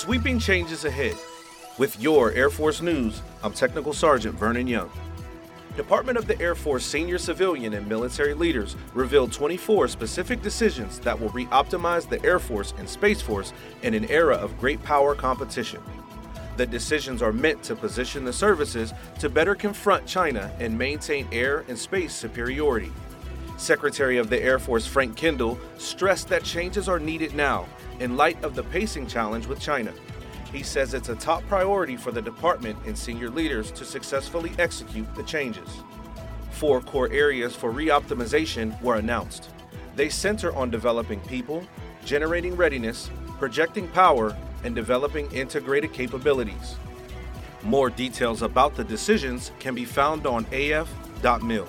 Sweeping changes ahead. With your Air Force News, I'm Technical Sergeant Vernon Young. Department of the Air Force senior civilian and military leaders revealed 24 specific decisions that will re optimize the Air Force and Space Force in an era of great power competition. The decisions are meant to position the services to better confront China and maintain air and space superiority. Secretary of the Air Force Frank Kendall stressed that changes are needed now in light of the pacing challenge with China. He says it's a top priority for the department and senior leaders to successfully execute the changes. Four core areas for reoptimization were announced. They center on developing people, generating readiness, projecting power, and developing integrated capabilities. More details about the decisions can be found on af.mil.